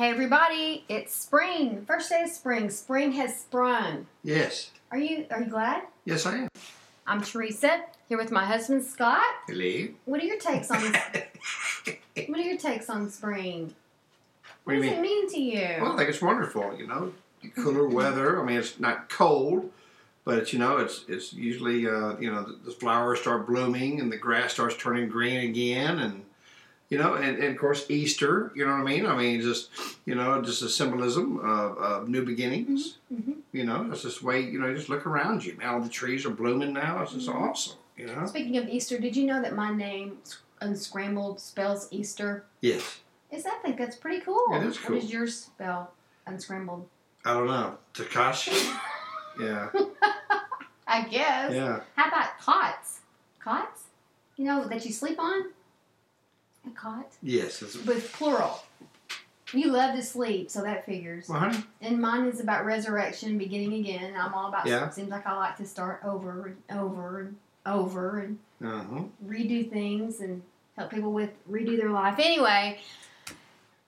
Hey everybody, it's spring. First day of spring. Spring has sprung. Yes. Are you are you glad? Yes, I am. I'm Teresa, here with my husband Scott. Hello. What are your takes on what are your takes on spring? What What, do you does it mean? mean to you? Well, I think it's wonderful. You know, cooler weather. I mean, it's not cold, but it's, you know, it's it's usually uh, you know the, the flowers start blooming and the grass starts turning green again, and you know, and, and of course Easter. You know what I mean? I mean, just you know, just a symbolism of, of new beginnings. Mhm. You know, it's just way you know, just look around you. Now the trees are blooming now. It's just Mhm. awesome. You know. Speaking of Easter, did you know that my name unscrambled spells Easter? Yes. Is I think that's pretty cool. It is What cool. does yours spell unscrambled? I don't know. Takashi. yeah. I guess. Yeah. How about cots? Cots? You know that you sleep on? A cot? Yes. It's, With plural. You love to sleep, so that figures. well, honey. And mine is about resurrection, beginning again. I'm all about Yeah. seems like I like to start over and over and over and Uh huh. redo things and help people with redo their life. Anyway,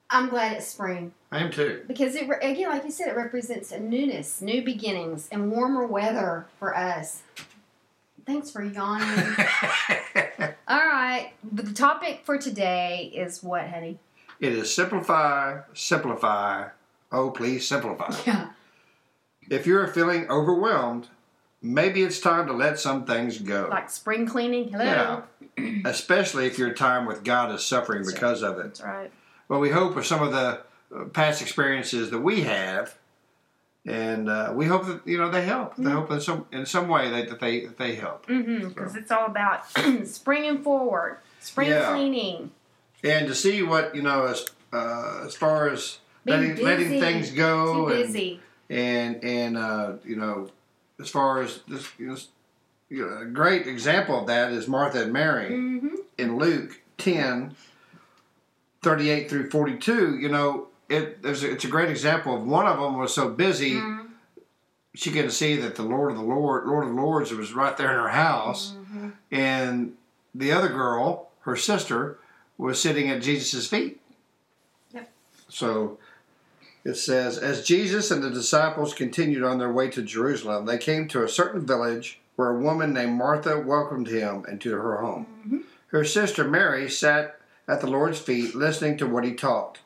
I'm glad it's spring I am too. because it again, like you said, it represents a newness, new beginnings, and warmer weather for us. Thanks for yawning. Right, but the topic for today is what, honey? it is simplify, simplify. Oh, please simplify. Yeah. If you're feeling overwhelmed, maybe it's time to let some things go. Like spring cleaning. Hello. Yeah. Especially if your time with God is suffering That's because of it. That's right. Well, we hope with some of the past experiences that we have, and uh, we hope that you know they help. They Mhm. hope in some in some way that, that they that they help. Mm-hmm. Because it's all about springing forward, spring Yeah. cleaning, And to see what you know as uh, as far as letting, letting things go Too and busy. and and uh, you know, as far as this, you know, you know, a great example of that is Martha and Mary Mm-hmm. in Luke 10, 38 through 42. You know, it there's a, it's a great example of one of them was so busy Mm-hmm. she couldn't see that the Lord of the Lord, Lord of Lords, was right there in her house, Mm-hmm. and the other girl, her sister, was sitting at Jesus' feet. Yep. So it says, as Jesus and the disciples continued on their way to Jerusalem, they came to a certain village where a woman named Martha welcomed him into her home. Mhm. Her sister Mary sat at the Lord's feet listening to what he taught.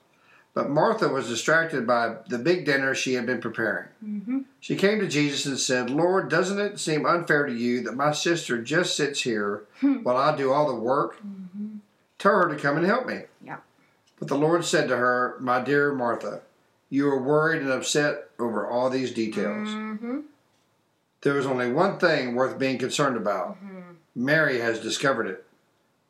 But Martha was distracted by the big dinner she had been preparing. Mm-hmm. She came to Jesus and said, Lord, doesn't it seem unfair to you that my sister just sits here Hmm. while I do all the work? Mm-hmm. Tell her to come and help me. Yeah. But the Lord said to her, My dear Martha, you are worried and upset over all these details. Mm-hmm. There is only one thing worth being concerned about. Mm-hmm. Mary has discovered it,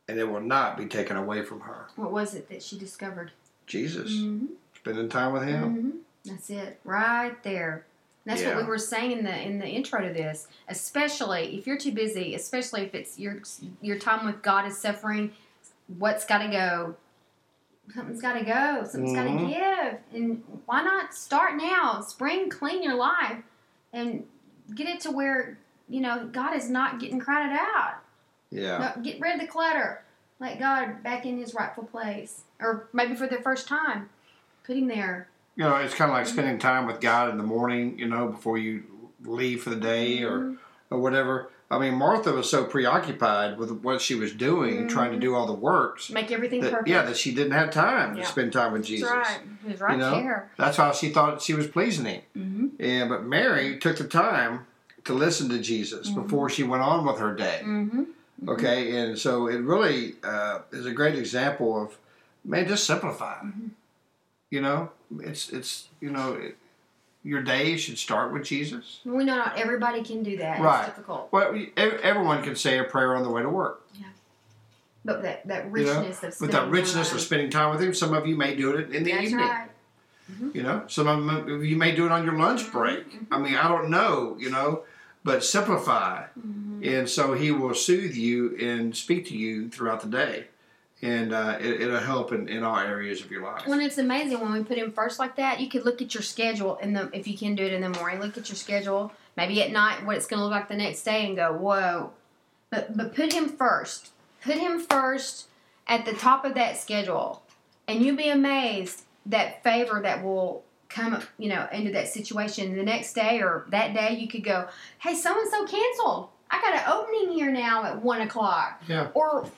and it will not be taken away from her. What was it that she discovered? Jesus, Mm-hmm. spending time with Him. hmm That's it, right there. That's what we were saying in the in the intro to this. Especially if you're too busy, especially if it's your your time with God is suffering. What's got to go? Something's got to go. Something's got to give. And why not start now? Spring, clean your life, and get it to where you know God is not getting crowded out. Yeah. No, get rid of the clutter. Let God back in His rightful place, or maybe for the first time, put Him there. You know, it's kind of like spending time with God in the morning, you know, before you leave for the day or, Mhm. or whatever. I mean, Martha was so preoccupied with what she was doing, trying to do all the works, make everything that, perfect. yeah, that she didn't have time Yeah. to spend time with Jesus. That's right. He was right You know? there. That's how she thought she was pleasing him. Mm-hmm. And but Mary took the time to listen to Jesus Mhm. before she went on with her day. Mm-hmm. Okay, and so it really uh, is a great example of man, just simplify. Mhm. You know, it's it's you know, it, your day should start with Jesus. We know not everybody can do that. Right. It's difficult. Well, everyone can say a prayer on the way to work. Yeah. But that, that You know, richness of With that richness time. of spending time with Him, some of you may do it in the That's evening. right. You know, some of you may do it on your lunch break. Mm-hmm. I mean, I don't know. You know, but simplify, Mm-hmm. And so He will soothe you and speak to you throughout the day, and uh, it, it'll help in, in all areas of your life. When it's amazing when we put him first like that, you could look at your schedule in the if you can do it in the morning. Look at your schedule, maybe at night, what it's going to look like the next day, and go, whoa. But but put him first. Put him first at the top of that schedule, and you'll be amazed that favor that will come you know into that situation the next day or that day. You could go, hey, so and so canceled. I got an opening here now at one o'clock. Yeah, or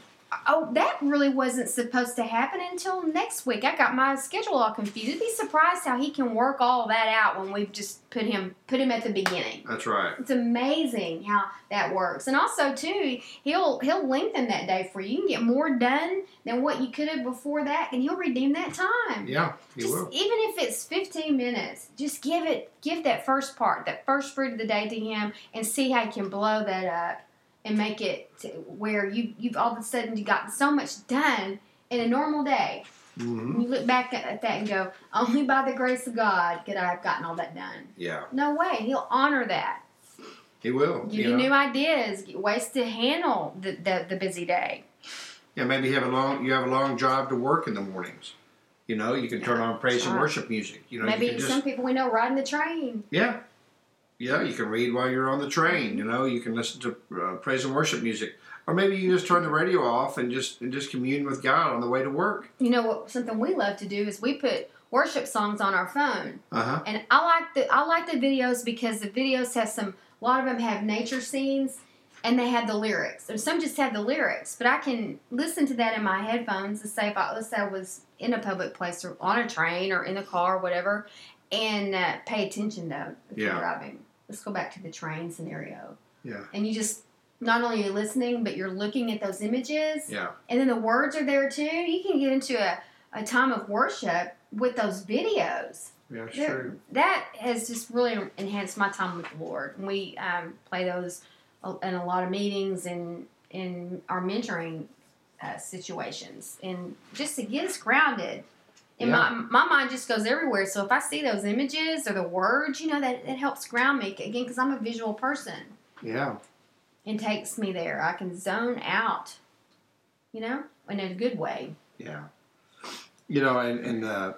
oh that really wasn't supposed to happen until next week. I got my schedule all confused. You'd be surprised how he can work all that out when we've just put him put him at the beginning. That's right. it's amazing how that works. And also too he'll he'll lengthen that day for you. You can get more done than what you could have before that and he'll redeem that time. Yeah, He just, will. even if it's 15 minutes just give it give that first part that first fruit of the day to him and see how he can blow that up and make it to where you you've all of a sudden you got so much done in a normal day. Hmm you look back at, at that and go only by the grace of god could i have gotten all that done. Yeah, no way. He'll honor that. He will. give you you know? new ideas ways to handle the, the, the busy day. Yeah, maybe you have a long you have a long drive to work in the mornings. You know, you can turn on praise and worship music. You know, you maybe just some people we know riding the train. Yeah, yeah. You can read while you're on the train. You know, you can listen to uh, praise and worship music, or maybe you just turn the radio off and just and just commune with God on the way to work. you know what something we love to do is we put worship songs on our phone Uh huh. and I like the I like the videos because the videos have some a lot of them have nature scenes and they have the lyrics. And some just have the lyrics, but I can listen to that in my headphones. Let's say if I let's say I was in a public place or on a train or in the car or whatever, and uh, pay attention though if you're driving. Let's go back to the train scenario. Yeah. And you just not only you're you listening, but you're looking at those images. Yeah. And then the words are there too. You can get into a, a time of worship with those videos Yeah. True. that has just really enhanced my time with the Lord. And we um, play those in a lot of meetings and in our mentoring uh, situations, and just to get us grounded. And my, my mind just goes everywhere. So if I see those images or the words, you know, that it helps ground me again because I'm a visual person Yeah. and takes me there. I can zone out, you know, in a good way. Yeah. You know, and, and uh,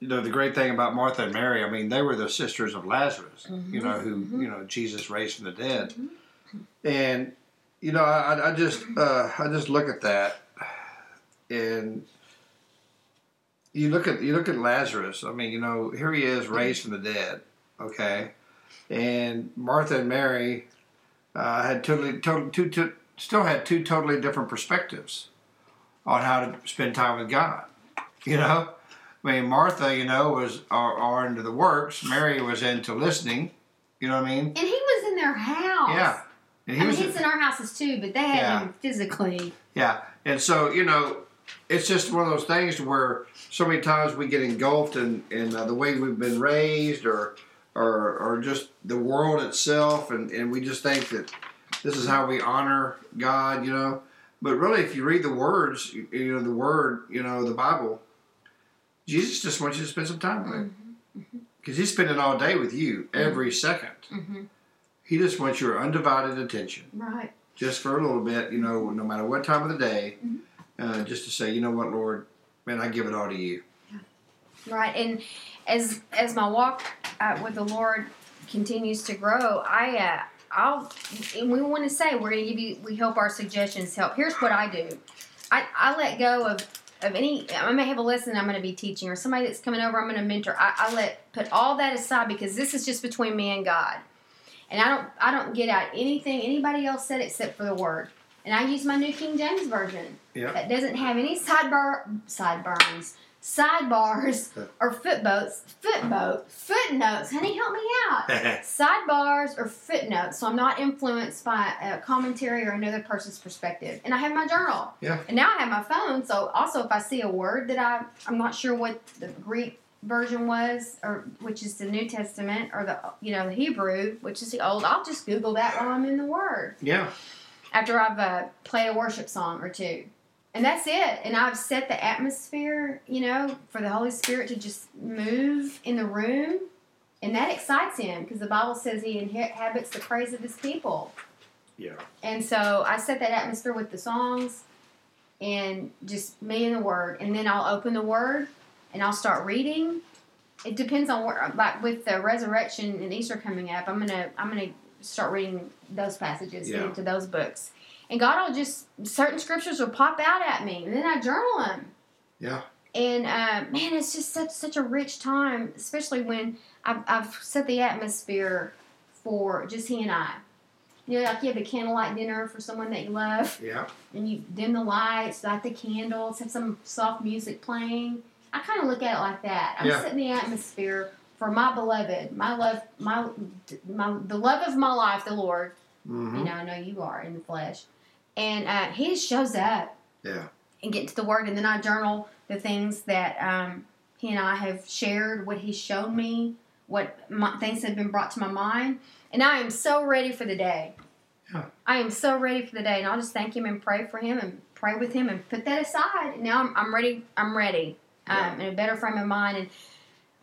you know the great thing about Martha and Mary, I mean, they were the sisters of Lazarus. You know, who Mhm. you know Jesus raised from the dead, Mhm. and you know, I, I just uh, I just look at that, and you look at you look at Lazarus. I mean, you know, here he is raised from the dead. Okay, and Martha and Mary uh, had totally, totally two, two, still had two totally different perspectives on how to spend time with God. You know, I mean, Martha, you know, was are, are into the works. Mary was into listening. You know what I mean? And he was in their house. Yeah. And I mean, was he's in our houses too, but they had Yeah. him physically. Yeah, and so you know, it's just one of those things where so many times we get engulfed in in uh, the way we've been raised, or or or just the world itself, and and we just think that this is how we honor God, you know. But really, if you read the words, you, you know the word, you know the Bible, Jesus just wants you to spend some time with Him because He's spending all day with you every 2nd Mm-hmm. He just wants your undivided attention Right. just for a little bit, you know, no matter what time of the day, Mhm. Uh, just to say, you know what, Lord, man, I give it all to you. Right. And as as my walk uh, with the Lord continues to grow, I uh, I'll and we want to say we're going to give you we hope our suggestions help. Here's what I do. I, I let go of of any I may have a lesson I'm going to be teaching or somebody that's coming over I'm going to mentor. I, I let put all that aside because this is just between me and God. And I don't I don't get out anything anybody else said except for the word. And I use my New King James version. Yeah. That doesn't have any sidebar sideburns, sidebars, or footboats. Footboat, footnotes. Honey, help me out. Sidebars or footnotes, so I'm not influenced by a commentary or another person's perspective. And I have my journal. Yeah. And now I have my phone, so also if I see a word that I I'm not sure what the Greek version was, or which is the New Testament, or the you know the Hebrew, which is the old, I'll just Google that while I'm in the Word. yeah. After I've uh, played a worship song or two. And that's it. And I've set the atmosphere, you know, for the Holy Spirit to just move in the room. And that excites him because the Bible says he inhabits the praise of his people. Yeah. And so I set that atmosphere with the songs and just me and the Word. And then I'll open the Word and I'll start reading. It depends on where, like with the resurrection and Easter coming up, I'm gonna I'm gonna start reading those passages, get Yeah. into those books, and God will just certain scriptures will pop out at me, and then I journal them. Yeah. And uh, man, it's just such such a rich time, especially when I've, I've set the atmosphere for just he and I. You know, like you have a candlelight dinner for someone that you love, Yeah. and you dim the lights, light the candles, have some soft music playing. I kind of look at it like that. I'm Yeah. setting the atmosphere for my beloved, my love, my my the love of my life, the Lord. hmm You know, I know you are in the flesh, and uh, He just shows up Yeah. and get into the Word, and then I journal the things that um, He and I have shared, what He's shown me, what my, things have been brought to my mind, and I am so ready for the day. Yeah. I am so ready for the day, and I'll just thank Him and pray for Him and pray with Him and put that aside. And now I'm, I'm ready. I'm ready. Um, in a better frame of mind. And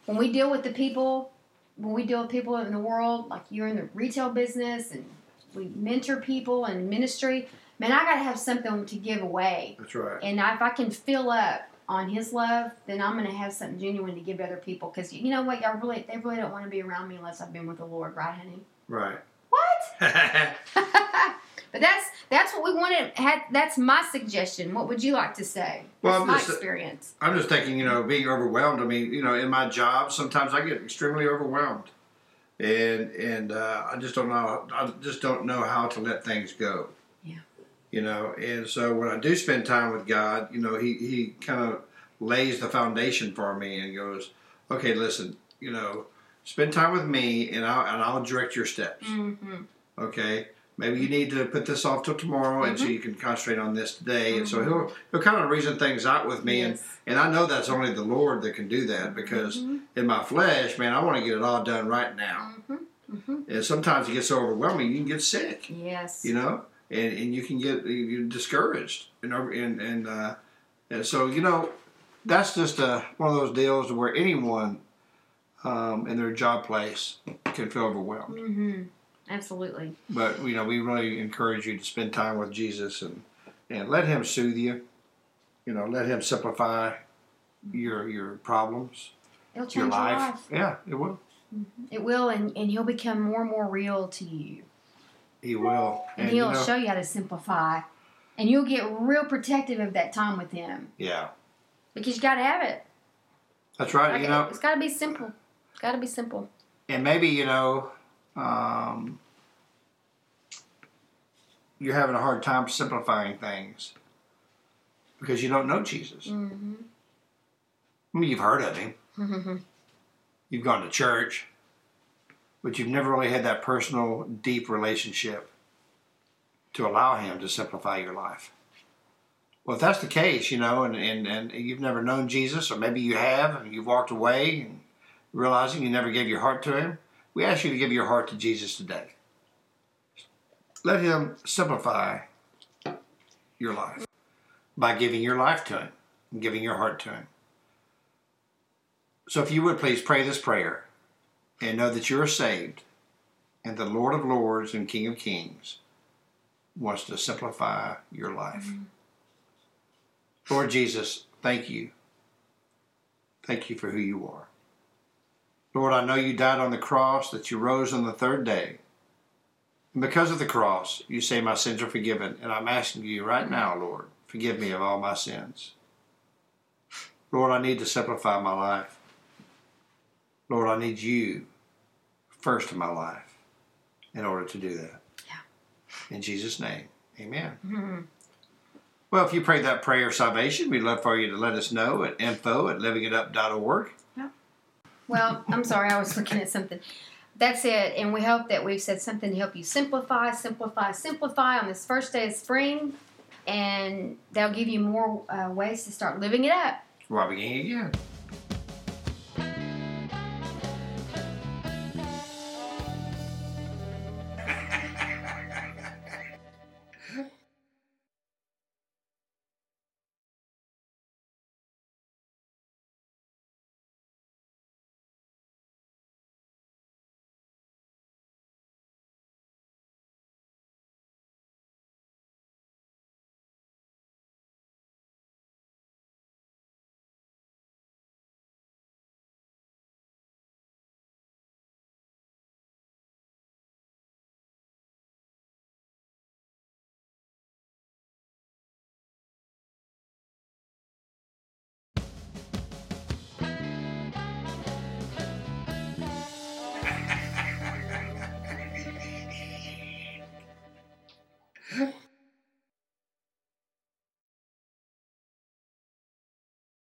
when we deal with the people, when we deal with people in the world, like you're in the retail business, and we mentor people and ministry, man, I gotta have something to give away. That's right. And if I can fill up on His love, then I'm gonna have something genuine to give to other people. Because you know what, y'all really, they really don't want to be around me unless I've been with the Lord, right, honey? Right. What? but that's that's what we wanted. Had that's my suggestion. What would you like to say? Well, I'm my just- experience. I'm just thinking, you know, being overwhelmed. I mean, you know, in my job, sometimes I get extremely overwhelmed, and and uh, I just don't know. I just don't know how to let things go. Yeah. You know, and so when I do spend time with God, you know, He He kind of lays the foundation for me and goes, okay, listen, you know, spend time with me, and I'll and I'll direct your steps. Mm-hmm. Okay. Maybe you need to put this off till tomorrow, and so Mm-hmm. you can concentrate on this today. And so he'll he'll kind of reason things out with me, and Yes. and I know that's only the Lord that can do that because Mhm. in my flesh, man, I want to get it all done right now. Mm-hmm. Mm-hmm. And sometimes it gets so overwhelming, you can get sick, Yes. you know, and, and you can get you're discouraged, and and and uh, and so you know, that's just uh one of those deals where anyone um, in their job place can feel overwhelmed. Mm-hmm. Absolutely. But you know, we really encourage you to spend time with Jesus and and let Him soothe you. You know, let Him simplify your your problems, It'll change your your life. life. Yeah, it will. It will, and, and he'll become more and more real to you. He will. And, And he'll know, show you how to simplify. And you'll get real protective of that time with him. yeah, Because you got to have it. that's right. Like, you know, it's got to be simple. It's got to be simple. and maybe you know, um, you're having a hard time simplifying things because you don't know Jesus. Mm-hmm. I mean, you've heard of Him. Mm-hmm. you've gone to church, but you've never really had that personal, deep relationship to allow Him to simplify your life. Well, if that's the case, you know, and, and, and you've never known Jesus, or maybe you have and you've walked away and realizing you never gave your heart to Him, we ask you to give your heart to Jesus today. Let Him simplify your life by giving your life to Him and giving your heart to Him. So if you would please pray this prayer and know that you are saved and the Lord of Lords and King of Kings wants to simplify your life. Mm-hmm. Lord Jesus, thank you. Thank you for who you are. Lord, I know you died on the cross, that you rose on the third day. And because of the cross, you say my sins are forgiven. And I'm asking you right now, Lord, forgive me of all my sins. Lord, I need to simplify my life. Lord, I need you first in my life in order to do that. Yeah. In Jesus' name, amen. Mm-hmm. Well, if you prayed that prayer of salvation, we'd love for you to let us know at info at livingitup.org. Well, I'm sorry, I was looking at something. That's it, and we hope that we've said something to help you simplify, simplify, simplify on this first day of spring, and they'll give you more uh, ways to start living it up. We're beginning again.